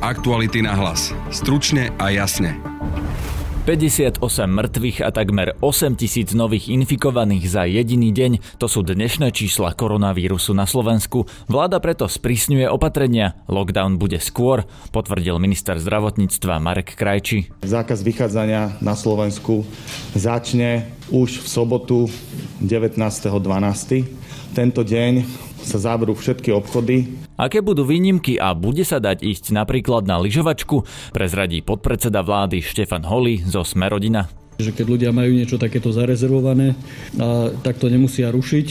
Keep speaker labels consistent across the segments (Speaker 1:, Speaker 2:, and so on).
Speaker 1: Aktuality na hlas. Stručne a jasne.
Speaker 2: 58 mŕtvych a takmer 8 tisíc nových infikovaných za jediný deň. To sú dnešné čísla koronavírusu na Slovensku. Vláda preto sprísňuje opatrenia. Lockdown bude skôr, potvrdil minister zdravotníctva Marek Krajči.
Speaker 3: Zákaz vychádzania na Slovensku začne už v sobotu 19.12. Tento deň sa záberú všetky obchody.
Speaker 2: Aké budú výnimky a bude sa dať ísť napríklad na lyžovačku, prezradí podpredseda vlády Štefan Holi zo Smerodina
Speaker 4: že keď ľudia majú niečo takéto zarezervované, tak to nemusia rušiť.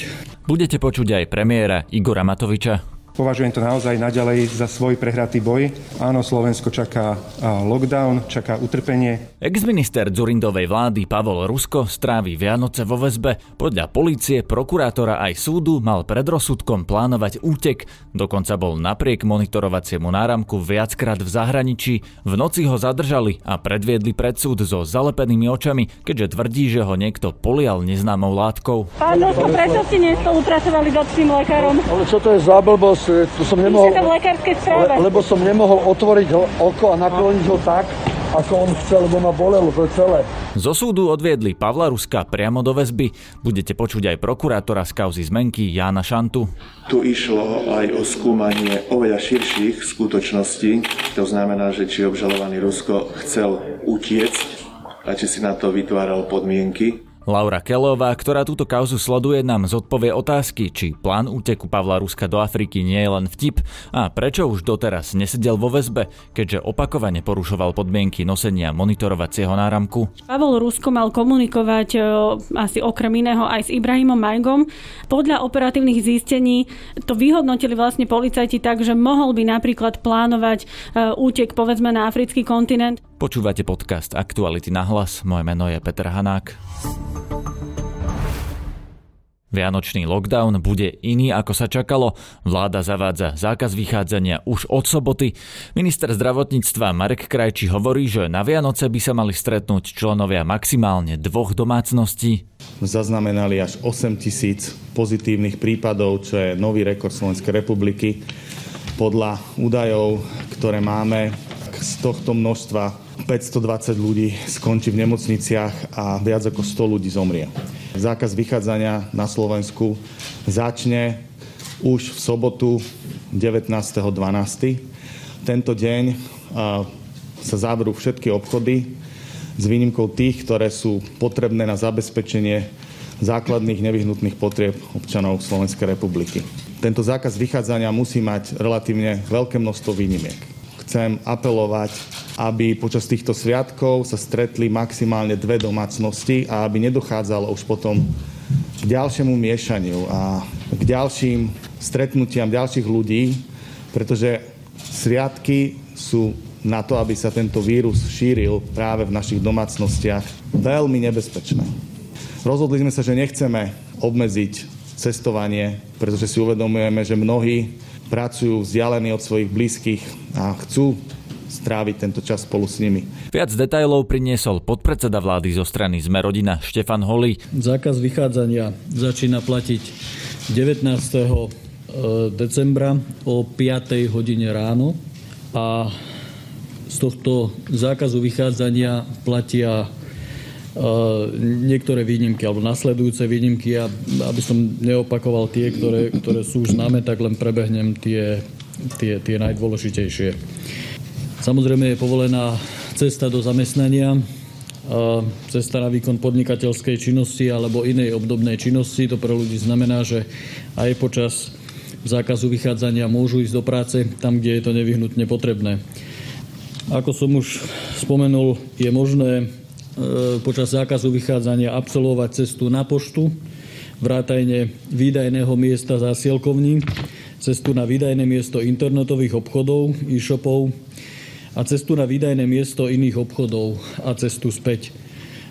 Speaker 2: Budete počuť aj premiéra Igora Matoviča.
Speaker 5: Považujem to naozaj naďalej za svoj prehratý boj. Áno, Slovensko čaká lockdown, čaká utrpenie.
Speaker 2: Exminister Dzurindovej vlády Pavol Rusko strávi Vianoce vo väzbe. Podľa polície, prokurátora aj súdu mal pred rozsudkom plánovať útek. Dokonca bol napriek monitorovaciemu náramku viackrát v zahraničí. V noci ho zadržali a predviedli pred súd so zalepenými očami, keďže tvrdí, že ho niekto polial neznámou látkou.
Speaker 6: Pán Rusko, prečo ste nespolupracovali s obcím lekárom?
Speaker 7: Ale čo to je za blbosť? To som nemohol. Le, lebo som nemohol otvoriť ho, oko a nakloniť ho tak, ako on chcel, lebo ma bolelo to celé.
Speaker 2: Zo súdu odviedli Pavla Ruska priamo do väzby. Budete počuť aj prokurátora z kauzy zmenky Jána Šantu.
Speaker 8: Tu išlo aj o skúmanie oveľa širších skutočností. To znamená, že či obžalovaný Rusko chcel utiecť a či si na to vytváral podmienky.
Speaker 2: Laura Kelová, ktorá túto kauzu sleduje, nám zodpovie otázky, či plán úteku Pavla Ruska do Afriky nie je len vtip a prečo už doteraz nesedel vo väzbe, keďže opakovane porušoval podmienky nosenia monitorovacieho náramku.
Speaker 6: Pavol Rusko mal komunikovať e, asi okrem iného aj s Ibrahimom Majgom. Podľa operatívnych zistení to vyhodnotili vlastne policajti tak, že mohol by napríklad plánovať e, útek povedzme na africký kontinent.
Speaker 2: Počúvate podcast Aktuality na hlas. Moje meno je Peter Hanák. Vianočný lockdown bude iný, ako sa čakalo. Vláda zavádza zákaz vychádzania už od soboty. Minister zdravotníctva Marek Krajči hovorí, že na Vianoce by sa mali stretnúť členovia maximálne dvoch domácností.
Speaker 3: Zaznamenali až 8 tisíc pozitívnych prípadov, čo je nový rekord Slovenskej republiky. Podľa údajov, ktoré máme, z tohto množstva 520 ľudí skončí v nemocniciach a viac ako 100 ľudí zomrie. Zákaz vychádzania na Slovensku začne už v sobotu 19.12. Tento deň sa záberú všetky obchody s výnimkou tých, ktoré sú potrebné na zabezpečenie základných nevyhnutných potrieb občanov Slovenskej republiky. Tento zákaz vychádzania musí mať relatívne veľké množstvo výnimiek. Chcem apelovať aby počas týchto sviatkov sa stretli maximálne dve domácnosti a aby nedochádzalo už potom k ďalšiemu miešaniu a k ďalším stretnutiam ďalších ľudí, pretože sviatky sú na to, aby sa tento vírus šíril práve v našich domácnostiach, veľmi nebezpečné. Rozhodli sme sa, že nechceme obmedziť cestovanie, pretože si uvedomujeme, že mnohí pracujú vzdialení od svojich blízkych a chcú stráviť tento čas spolu s nimi.
Speaker 2: Viac detajlov priniesol podpredseda vlády zo strany Sme rodina Štefan Holý.
Speaker 4: Zákaz vychádzania začína platiť 19. E, decembra o 5. hodine ráno a z tohto zákazu vychádzania platia niektoré výnimky alebo nasledujúce výnimky a aby som neopakoval tie, ktoré, ktoré sú už známe, tak len prebehnem tie, tie, tie najdôležitejšie. Samozrejme je povolená cesta do zamestnania, cesta na výkon podnikateľskej činnosti alebo inej obdobnej činnosti. To pre ľudí znamená, že aj počas zákazu vychádzania môžu ísť do práce tam, kde je to nevyhnutne potrebné. Ako som už spomenul, je možné počas zákazu vychádzania absolvovať cestu na poštu, vrátane výdajného miesta zásielkovní, cestu na výdajné miesto internetových obchodov, e-shopov, a cestu na výdajné miesto iných obchodov a cestu späť.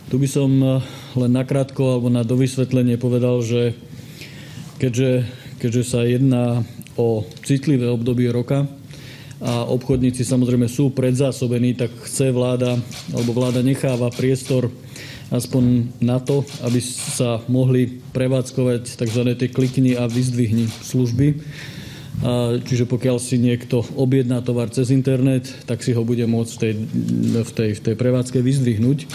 Speaker 4: Tu by som eh, len nakrátko alebo na dovysvetlenie povedal, že keďže, keďže sa jedná o citlivé obdobie roka a obchodníci samozrejme sú predzásobení, tak chce vláda, alebo vláda necháva priestor aspoň na to, aby sa mohli prevádzkovať tzv. tie klikni a vyzdvihni služby Čiže pokiaľ si niekto objedná tovar cez internet, tak si ho bude môcť v tej, v tej, v tej prevádzke vyzdvihnúť.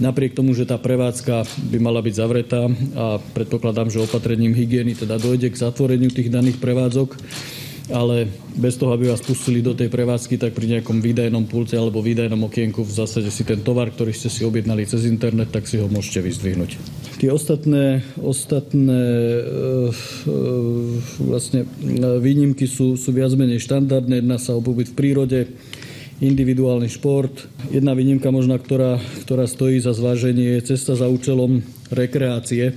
Speaker 4: Napriek tomu, že tá prevádzka by mala byť zavretá a predpokladám, že opatrením hygieny teda dojde k zatvoreniu tých daných prevádzok, ale bez toho, aby vás pustili do tej prevádzky, tak pri nejakom výdajnom pulte alebo výdajnom okienku v zásade si ten tovar, ktorý ste si objednali cez internet, tak si ho môžete vyzdvihnúť. Tie ostatné, ostatné e, e, vlastne e, výnimky sú, sú viac menej štandardné. Jedná sa o pobyt v prírode, individuálny šport. Jedna výnimka možná, ktorá, ktorá stojí za zváženie, je cesta za účelom rekreácie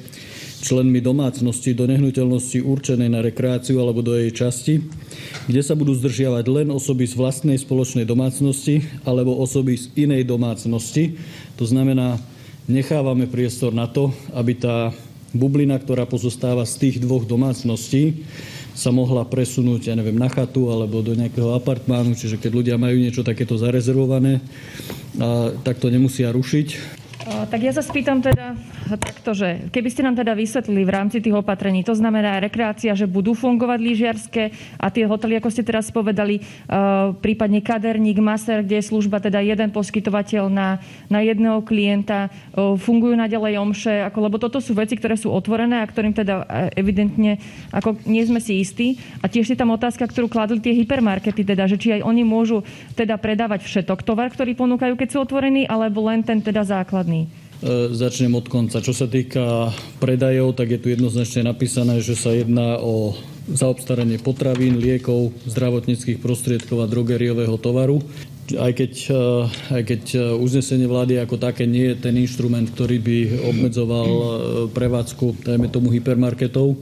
Speaker 4: členmi domácnosti do nehnuteľnosti určenej na rekreáciu alebo do jej časti, kde sa budú zdržiavať len osoby z vlastnej spoločnej domácnosti alebo osoby z inej domácnosti. To znamená, nechávame priestor na to, aby tá bublina, ktorá pozostáva z tých dvoch domácností, sa mohla presunúť, ja neviem, na chatu alebo do nejakého apartmánu, čiže keď ľudia majú niečo takéto zarezervované, tak to nemusia rušiť.
Speaker 9: Tak ja sa spýtam teda takto, že keby ste nám teda vysvetlili v rámci tých opatrení, to znamená rekreácia, že budú fungovať lyžiarske a tie hotely, ako ste teraz povedali, prípadne kaderník, maser, kde je služba teda jeden poskytovateľ na, na jedného klienta, fungujú naďalej omše, ako, lebo toto sú veci, ktoré sú otvorené a ktorým teda e, evidentne ako nie sme si istí. A tiež je tam otázka, ktorú kladli tie hypermarkety, teda, že či aj oni môžu teda predávať všetok tovar, ktorý ponúkajú, keď sú otvorení, alebo len ten teda základný.
Speaker 4: E, začnem od konca. Čo sa týka predajov, tak je tu jednoznačne napísané, že sa jedná o zaobstaranie potravín, liekov, zdravotníckých prostriedkov a drogeriového tovaru. Aj keď, e, aj keď uznesenie vlády ako také nie je ten inštrument, ktorý by obmedzoval e, prevádzku, dajme tomu, hypermarketov,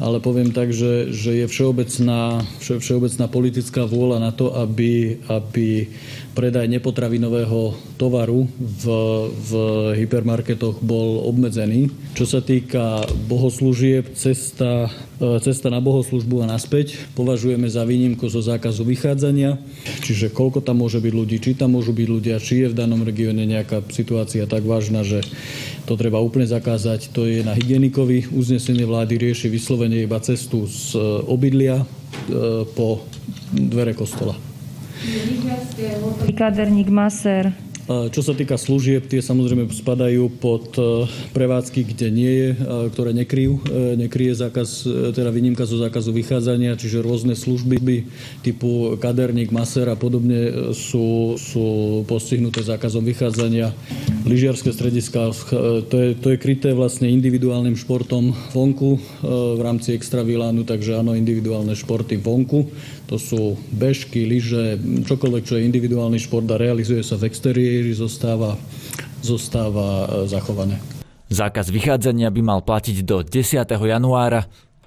Speaker 4: ale poviem tak, že, že je všeobecná, vše, všeobecná politická vôľa na to, aby, aby predaj nepotravinového tovaru v, v hypermarketoch bol obmedzený. Čo sa týka bohoslúžieb, cesta, e, cesta na bohoslužbu a naspäť považujeme za výnimku zo zákazu vychádzania, čiže koľko tam môže byť ľudí, či tam môžu byť ľudia, či je v danom regióne nejaká situácia tak vážna, že to treba úplne zakázať. To je na hygienikovi. Uznesenie vlády rieši vyslovene iba cestu z obydlia e, po dvere kostola.
Speaker 9: Kaderník, maser,
Speaker 4: čo sa týka služieb, tie samozrejme spadajú pod e, prevádzky, kde nie je, ktoré nekryjú, e, nekryje zákaz, e, teda výnimka zo zákazu vychádzania, čiže rôzne služby typu kaderník, maser a podobne sú, sú postihnuté zákazom vychádzania. Lyžiarske strediska, to je, to je kryté vlastne individuálnym športom vonku v rámci extra Vilánu, takže áno, individuálne športy vonku. To sú bežky, lyže, čokoľvek, čo je individuálny šport a realizuje sa v exteriéri, zostáva, zostáva e, zachované.
Speaker 2: Zákaz vychádzania by mal platiť do 10. januára.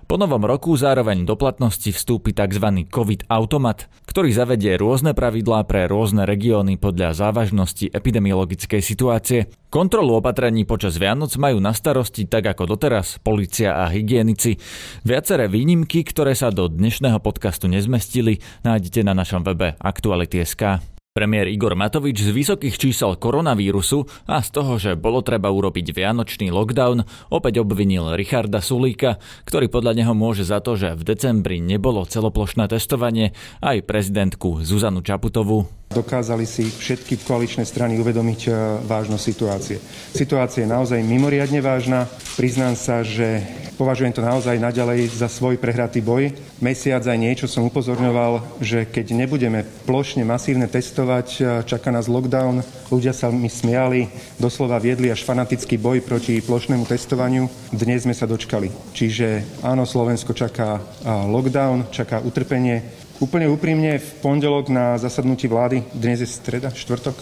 Speaker 2: Po novom roku zároveň do platnosti vstúpi tzv. COVID-automat, ktorý zavedie rôzne pravidlá pre rôzne regióny podľa závažnosti epidemiologickej situácie. Kontrolu opatrení počas Vianoc majú na starosti tak ako doteraz policia a hygienici. Viaceré výnimky, ktoré sa do dnešného podcastu nezmestili, nájdete na našom webe Aktuality.sk. Premiér Igor Matovič z vysokých čísel koronavírusu a z toho, že bolo treba urobiť vianočný lockdown, opäť obvinil Richarda Sulíka, ktorý podľa neho môže za to, že v decembri nebolo celoplošné testovanie, aj prezidentku Zuzanu Čaputovú.
Speaker 5: Dokázali si všetky koaličné strany uvedomiť e, vážnosť situácie. Situácia je naozaj mimoriadne vážna. Priznám sa, že považujem to naozaj naďalej za svoj prehratý boj. Mesiac aj niečo som upozorňoval, že keď nebudeme plošne masívne testovať, e, čaká nás lockdown. Ľudia sa mi smiali, doslova viedli až fanatický boj proti plošnému testovaniu. Dnes sme sa dočkali. Čiže áno, Slovensko čaká lockdown, čaká utrpenie Úplne úprimne, v pondelok na zasadnutí vlády, dnes je streda, štvrtok,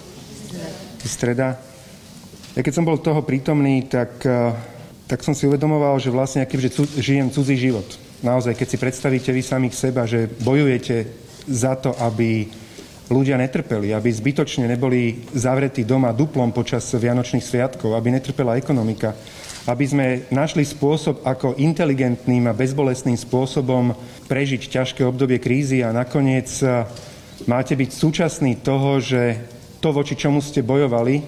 Speaker 5: streda, ja keď som bol toho prítomný, tak, eh, tak som si uvedomoval, že vlastne akýže žijem cudzí život. Naozaj, keď si predstavíte vy samých seba, že bojujete za to, aby ľudia netrpeli, aby zbytočne neboli zavretí doma duplom počas Vianočných sviatkov, aby netrpela ekonomika, aby sme našli spôsob, ako inteligentným a bezbolestným spôsobom prežiť ťažké obdobie krízy a nakoniec e, máte byť súčasný toho, že to, voči čomu ste bojovali,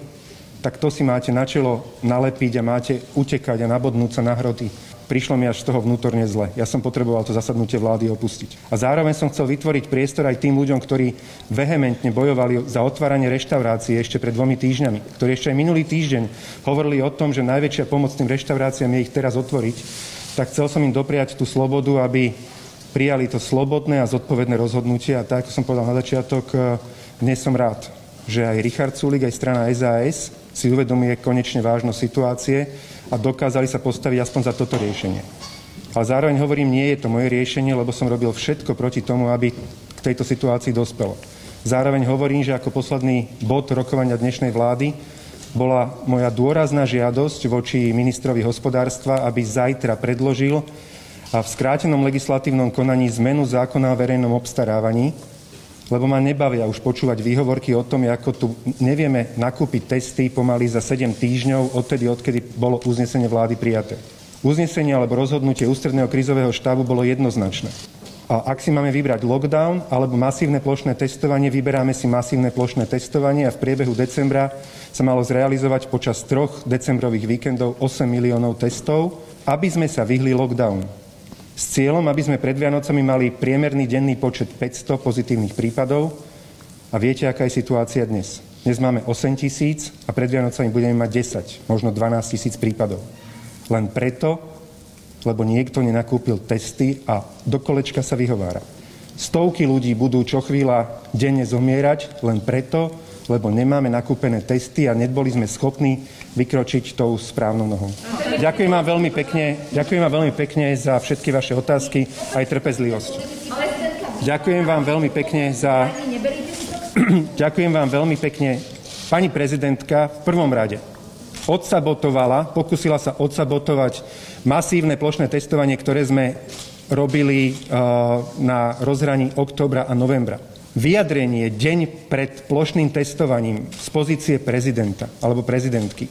Speaker 5: tak to si máte na čelo nalepiť a máte utekať a nabodnúť sa na hroty. Prišlo mi až z toho vnútorne zle. Ja som potreboval to zasadnutie vlády opustiť. A zároveň som chcel vytvoriť priestor aj tým ľuďom, ktorí vehementne bojovali za otváranie reštaurácií ešte pred dvomi týždňami, ktorí ešte aj minulý týždeň hovorili o tom, že najväčšia pomoc tým reštauráciám je ich teraz otvoriť, tak chcel som im dopriať tú slobodu, aby prijali to slobodné a zodpovedné rozhodnutie. A tak, ako som povedal na začiatok, dnes som rád, že aj Richard Sulik, aj strana SAS si uvedomuje konečne vážnosť situácie a dokázali sa postaviť aspoň za toto riešenie. Ale zároveň hovorím, nie je to moje riešenie, lebo som robil všetko proti tomu, aby k tejto situácii dospelo. Zároveň hovorím, že ako posledný bod rokovania dnešnej vlády bola moja dôrazná žiadosť voči ministrovi hospodárstva, aby zajtra predložil a v skrátenom legislatívnom konaní zmenu zákona o verejnom obstarávaní, lebo ma nebavia už počúvať výhovorky o tom, ako tu nevieme nakúpiť testy pomaly za 7 týždňov odtedy, odkedy bolo uznesenie vlády prijaté. Uznesenie alebo rozhodnutie ústredného krízového štábu bolo jednoznačné. A ak si máme vybrať lockdown alebo masívne plošné testovanie, vyberáme si masívne plošné testovanie a v priebehu decembra sa malo zrealizovať počas troch decembrových víkendov 8 miliónov testov, aby sme sa vyhli lockdownu s cieľom, aby sme pred Vianocami mali priemerný denný počet 500 pozitívnych prípadov. A viete, aká je situácia dnes? Dnes máme 8 tisíc a pred Vianocami budeme mať 10, možno 12 tisíc prípadov. Len preto, lebo niekto nenakúpil testy a do kolečka sa vyhovára. Stovky ľudí budú čo chvíľa denne zomierať len preto, lebo nemáme nakúpené testy a neboli sme schopní vykročiť tou správnou nohou. Ďakujem vám veľmi pekne, ďakujem vám veľmi pekne za všetky vaše otázky aj trpezlivosť. Ďakujem vám veľmi pekne za... ďakujem vám veľmi pekne. Pani prezidentka v prvom rade odsabotovala, pokusila sa odsabotovať masívne plošné testovanie, ktoré sme robili uh, na rozhraní októbra a novembra. Vyjadrenie deň pred plošným testovaním z pozície prezidenta alebo prezidentky,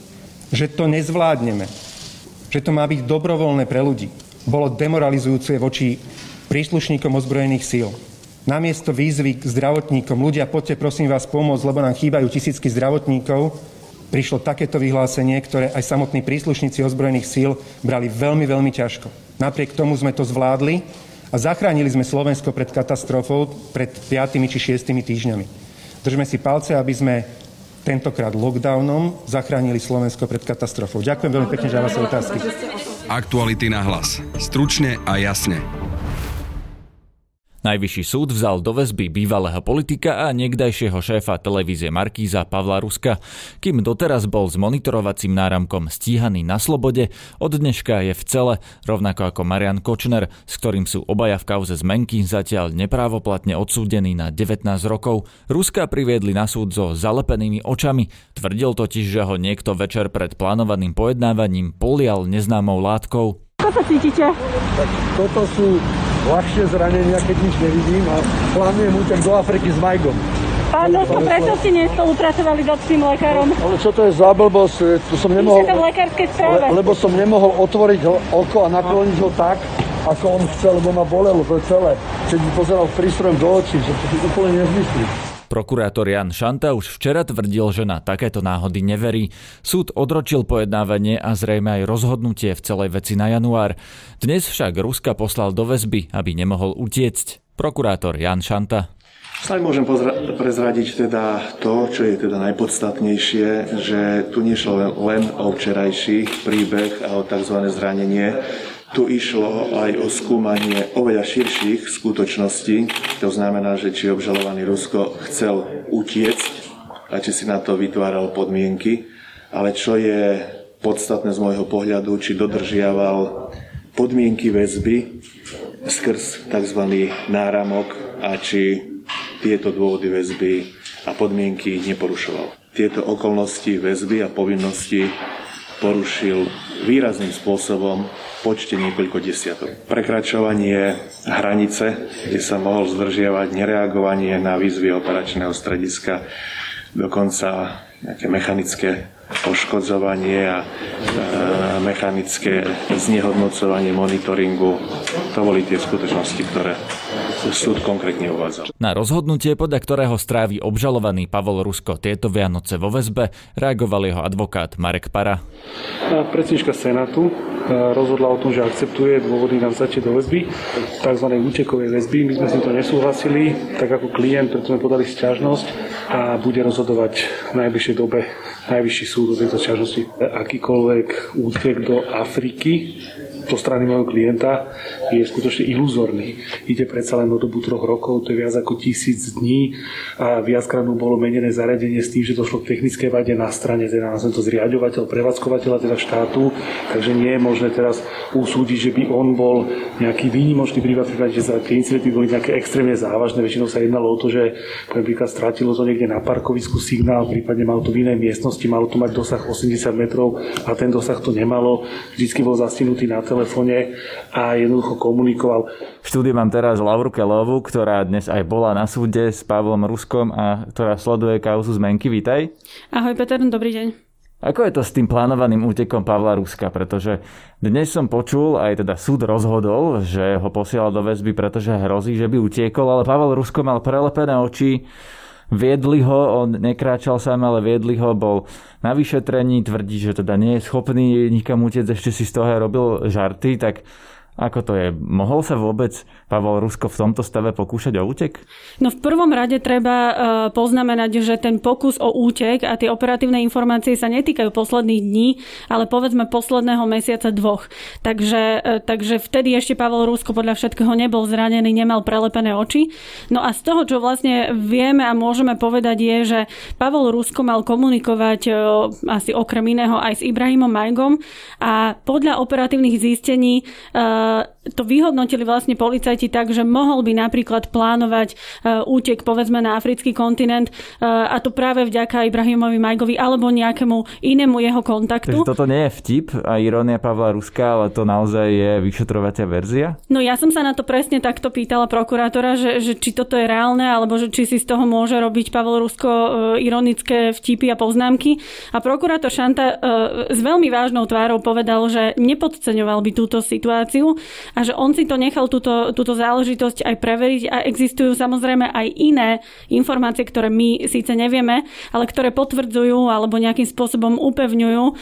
Speaker 5: že to nezvládneme, že to má byť dobrovoľné pre ľudí, bolo demoralizujúce voči príslušníkom ozbrojených síl. Namiesto výzvy k zdravotníkom, ľudia, poďte prosím vás pomôcť, lebo nám chýbajú tisícky zdravotníkov, prišlo takéto vyhlásenie, ktoré aj samotní príslušníci ozbrojených síl brali veľmi, veľmi ťažko. Napriek tomu sme to zvládli a zachránili sme Slovensko pred katastrofou pred 5 či 6 týždňami. Držme si palce, aby sme tentokrát lockdownom zachránili Slovensko pred katastrofou. Ďakujem veľmi pekne za vaše otázky.
Speaker 1: Aktuality na hlas. Stručne a jasne.
Speaker 2: Najvyšší súd vzal do väzby bývalého politika a niekdajšieho šéfa televízie Markíza Pavla Ruska. Kým doteraz bol s monitorovacím náramkom stíhaný na slobode, od dneška je v cele, rovnako ako Marian Kočner, s ktorým sú obaja v kauze zmenky zatiaľ neprávoplatne odsúdení na 19 rokov. Ruska priviedli na súd so zalepenými očami. Tvrdil totiž, že ho niekto večer pred plánovaným pojednávaním polial neznámou látkou.
Speaker 6: Ako sa cítite?
Speaker 7: Tak toto sú ľahšie zranenia, keď nič nevidím a plánujem útek do Afriky s Majgom.
Speaker 6: Pán Dosko, prečo ste nespolupracovali s tým lekárom?
Speaker 7: Ale čo to je za blbosť? To som nemohol...
Speaker 6: Píšte to v lekárskej správe.
Speaker 7: Le, lebo som nemohol otvoriť oko a nakloniť ho tak, ako on chcel, lebo ma bolelo to celé. Keď mi pozeral prístrojom do očí, že to si úplne nezmyslí.
Speaker 2: Prokurátor Jan Šanta už včera tvrdil, že na takéto náhody neverí. Súd odročil pojednávanie a zrejme aj rozhodnutie v celej veci na január. Dnes však Ruska poslal do väzby, aby nemohol utiecť. Prokurátor Jan Šanta.
Speaker 8: Snáď môžem prezradiť teda to, čo je teda najpodstatnejšie, že tu nešlo len o včerajší príbeh a o tzv. zranenie, tu išlo aj o skúmanie oveľa širších skutočností. To znamená, že či obžalovaný Rusko chcel utiecť a či si na to vytváral podmienky. Ale čo je podstatné z môjho pohľadu, či dodržiaval podmienky väzby skrz tzv. náramok a či tieto dôvody väzby a podmienky neporušoval. Tieto okolnosti väzby a povinnosti porušil výrazným spôsobom počte niekoľko desiatok. Prekračovanie hranice, kde sa mohol zdržiavať nereagovanie na výzvy operačného strediska, dokonca nejaké mechanické poškodzovanie a mechanické znehodnocovanie monitoringu. To boli tie skutočnosti, ktoré súd konkrétne uvádzal.
Speaker 2: Na rozhodnutie, podľa ktorého strávi obžalovaný Pavol Rusko tieto Vianoce vo väzbe, reagoval jeho advokát Marek Para.
Speaker 10: Predsednička Senátu rozhodla o tom, že akceptuje dôvody na vzatie do väzby, tzv. útekovej väzby. My sme s to nesúhlasili, tak ako klient, preto sme podali sťažnosť a bude rozhodovať v najbližšej dobe najvyšší súd o tejto sťažnosti. Akýkoľvek útek do Afriky zo strany môjho klienta je skutočne iluzórny. Ide predsa len o dobu troch rokov, to je viac ako tisíc dní a viackrát mu bolo menené zariadenie s tým, že došlo k technické vade na strane, teda na to zriadovateľ, prevádzkovateľa teda štátu, takže nie je možné teraz usúdiť, že by on bol nejaký výnimočný prípad, že sa tie incidenty boli nejaké extrémne závažné. Väčšinou sa jednalo o to, že napríklad stratilo to niekde na parkovisku signál, prípadne malo to v inej miestnosti, malo to mať dosah 80 metrov a ten dosah to nemalo. Vždycky bol zastinutý na telefón telefóne a jednoducho komunikoval.
Speaker 2: V štúdiu mám teraz Lauru Kelovu, ktorá dnes aj bola na súde s Pavlom Ruskom a ktorá sleduje kauzu zmenky. Vítaj.
Speaker 6: Ahoj Peter, dobrý deň.
Speaker 2: Ako je to s tým plánovaným útekom Pavla Ruska? Pretože dnes som počul, aj teda súd rozhodol, že ho posielal do väzby, pretože hrozí, že by utiekol, ale Pavel Rusko mal prelepené oči, viedli ho, on nekráčal sám, ale viedli ho, bol na vyšetrení, tvrdí, že teda nie je schopný nikam utiec, ešte si z toho robil žarty, tak ako to je? Mohol sa vôbec Pavel Rusko v tomto stave pokúšať o útek?
Speaker 6: No v prvom rade treba uh, poznamenať, že ten pokus o útek a tie operatívne informácie sa netýkajú posledných dní, ale povedzme posledného mesiaca dvoch. Takže, uh, takže vtedy ešte Pavel Rusko podľa všetkého nebol zranený, nemal prelepené oči. No a z toho, čo vlastne vieme a môžeme povedať je, že Pavel Rusko mal komunikovať uh, asi okrem iného aj s Ibrahimom Majgom a podľa operatívnych zistení uh, to vyhodnotili vlastne policajti tak, že mohol by napríklad plánovať e, útek povedzme na africký kontinent e, a to práve vďaka Ibrahimovi Majgovi alebo nejakému inému jeho kontaktu.
Speaker 2: Takže toto nie je vtip a irónia Pavla Ruska, ale to naozaj je vyšetrovacia verzia?
Speaker 6: No ja som sa na to presne takto pýtala prokurátora, že, že či toto je reálne alebo že či si z toho môže robiť Pavel Rusko e, ironické vtipy a poznámky. A prokurátor Šanta s veľmi vážnou tvárou povedal, že nepodceňoval by túto situáciu a že on si to nechal túto, túto záležitosť aj preveriť a existujú samozrejme aj iné informácie, ktoré my síce nevieme, ale ktoré potvrdzujú alebo nejakým spôsobom upevňujú uh,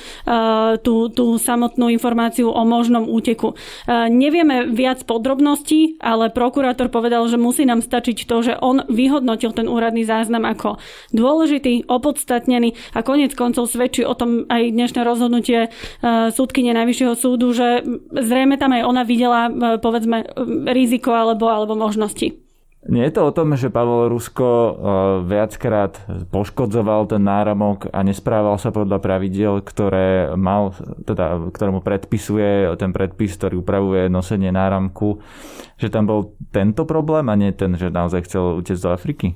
Speaker 6: tú, tú samotnú informáciu o možnom úteku. Uh, nevieme viac podrobností, ale prokurátor povedal, že musí nám stačiť to, že on vyhodnotil ten úradný záznam ako dôležitý, opodstatnený a konec koncov svedčí o tom aj dnešné rozhodnutie uh, súdkyne Najvyššieho súdu, že zrejme tam aj ona videla, e, povedzme, riziko alebo, alebo možnosti.
Speaker 2: Nie je to o tom, že Pavel Rusko e, viackrát poškodzoval ten náramok a nesprával sa podľa pravidiel, ktoré mal, teda, ktorému predpisuje ten predpis, ktorý upravuje nosenie náramku, že tam bol tento problém a nie ten, že naozaj chcel utiecť do Afriky?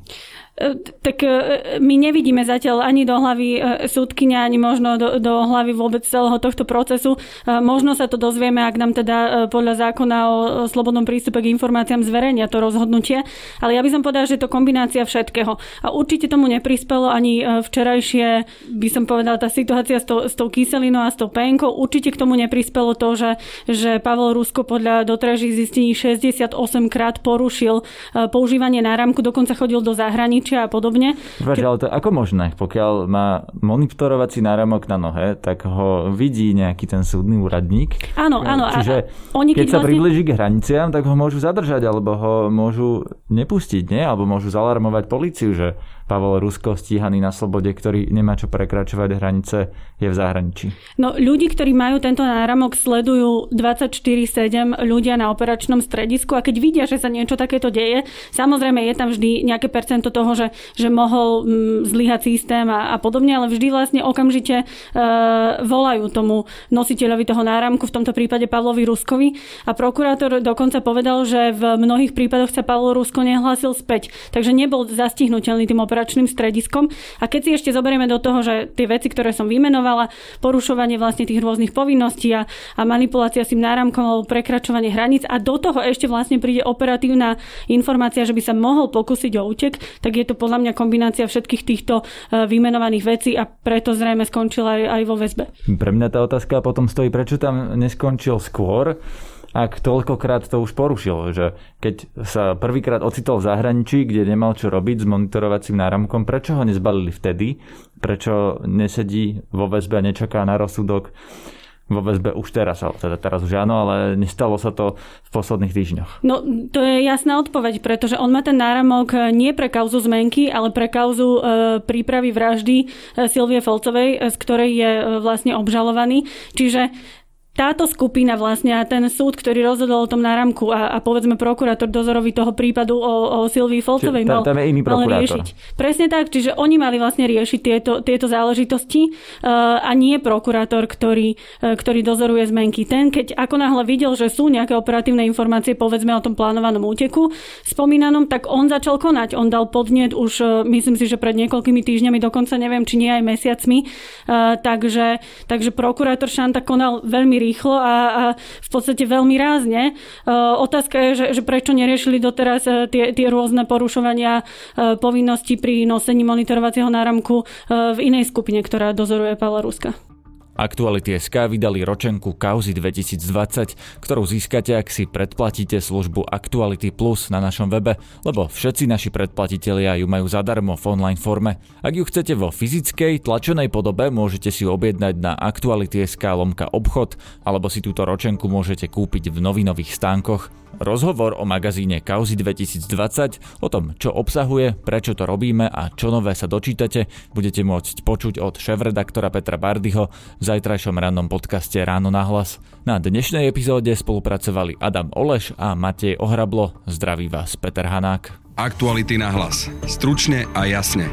Speaker 6: E, tak e, my nevidíme zatiaľ ani do hlavy e, súdkynia, ani možno do, do hlavy vôbec celého tohto procesu. Možno sa to dozvieme, ak nám teda podľa zákona o slobodnom prístupe k informáciám zverejnia to rozhodnutie. Ale ja by som povedala, že je to kombinácia všetkého. A určite tomu neprispelo ani včerajšie, by som povedala, tá situácia s tou, s tou kyselinou a s tou penkou. Určite k tomu neprispelo to, že, že Pavel Rusko podľa dotražích zistení 68 krát porušil používanie náramku, dokonca chodil do zahraničia zahraničia a podobne.
Speaker 2: Váž, ale to ako možné? Pokiaľ má monitorovací náramok na nohe, tak ho vidí nejaký ten súdny úradník.
Speaker 6: Áno, áno.
Speaker 2: Čiže a oni keď, keď sa vlastne... približí k hraniciám, tak ho môžu zadržať, alebo ho môžu nepustiť, nie? Alebo môžu zalarmovať policiu, že Pavel Rusko stíhaný na slobode, ktorý nemá čo prekračovať hranice, je v zahraničí.
Speaker 6: No ľudí, ktorí majú tento náramok, sledujú 24-7 ľudia na operačnom stredisku a keď vidia, že sa niečo takéto deje, samozrejme je tam vždy nejaké percento toho, že, že mohol mm, zlyhať systém a, a podobne, ale vždy vlastne okamžite e, volajú tomu nositeľovi toho náramku, v tomto prípade Pavlovi Ruskovi a prokurátor dokonca povedal, že v mnohých prípadoch sa Pavlo Rusko nehlásil späť, takže nebol zastihnutelný tým operačným strediskom. A keď si ešte zoberieme do toho, že tie veci, ktoré som vymenovala, porušovanie vlastne tých rôznych povinností a, a manipulácia s tým náramkom prekračovanie hraníc a do toho ešte vlastne príde operatívna informácia, že by sa mohol pokúsiť o útek, tak je to podľa mňa kombinácia všetkých týchto e, vymenovaných vecí a preto zrejme skončil aj, aj vo väzbe.
Speaker 2: Pre mňa tá otázka potom stojí, prečo tam neskončil skôr, ak toľkokrát to už porušil, že keď sa prvýkrát ocitol v zahraničí, kde nemal čo robiť s monitorovacím náramkom, prečo ho nezbalili vtedy? Prečo nesedí vo väzbe a nečaká na rozsudok? vo väzbe už teraz, ale teda teraz už áno, ale nestalo sa to v posledných týždňoch.
Speaker 6: No, to je jasná odpoveď, pretože on má ten náramok nie pre kauzu zmenky, ale pre kauzu e, prípravy vraždy e, Silvie Folcovej, e, z ktorej je e, vlastne obžalovaný. Čiže táto skupina vlastne a ten súd, ktorý rozhodol o tom náramku a, a povedzme prokurátor dozorový toho prípadu o, o Silvii Folcovej mal,
Speaker 2: tam je iný mal
Speaker 6: riešiť. Presne tak, čiže oni mali vlastne riešiť tieto, tieto záležitosti uh, a nie prokurátor, ktorý, uh, ktorý dozoruje zmenky. Ten, keď ako náhle videl, že sú nejaké operatívne informácie, povedzme o tom plánovanom úteku spomínanom, tak on začal konať. On dal podnet už, uh, myslím si, že pred niekoľkými týždňami, dokonca neviem, či nie aj mesiacmi. Uh, takže, takže prokurátor Šanta konal veľmi rýchlo a, a v podstate veľmi rázne. E, otázka je, že, že prečo neriešili doteraz e, tie, tie rôzne porušovania e, povinností pri nosení monitorovacieho náramku v inej skupine, ktorá dozoruje Pavla Ruska.
Speaker 2: Aktuality SK vydali ročenku Kauzy 2020, ktorú získate, ak si predplatíte službu Aktuality Plus na našom webe, lebo všetci naši predplatitelia ju majú zadarmo v online forme. Ak ju chcete vo fyzickej, tlačenej podobe, môžete si ju objednať na Aktuality.sk lomka obchod, alebo si túto ročenku môžete kúpiť v novinových stánkoch. Rozhovor o magazíne Kauzy 2020, o tom, čo obsahuje, prečo to robíme a čo nové sa dočítate, budete môcť počuť od šéf-redaktora Petra Bardyho v zajtrajšom rannom podcaste Ráno na hlas. Na dnešnej epizóde spolupracovali Adam Oleš a Matej Ohrablo. Zdraví vás Peter Hanák.
Speaker 1: Aktuality na hlas. Stručne a jasne.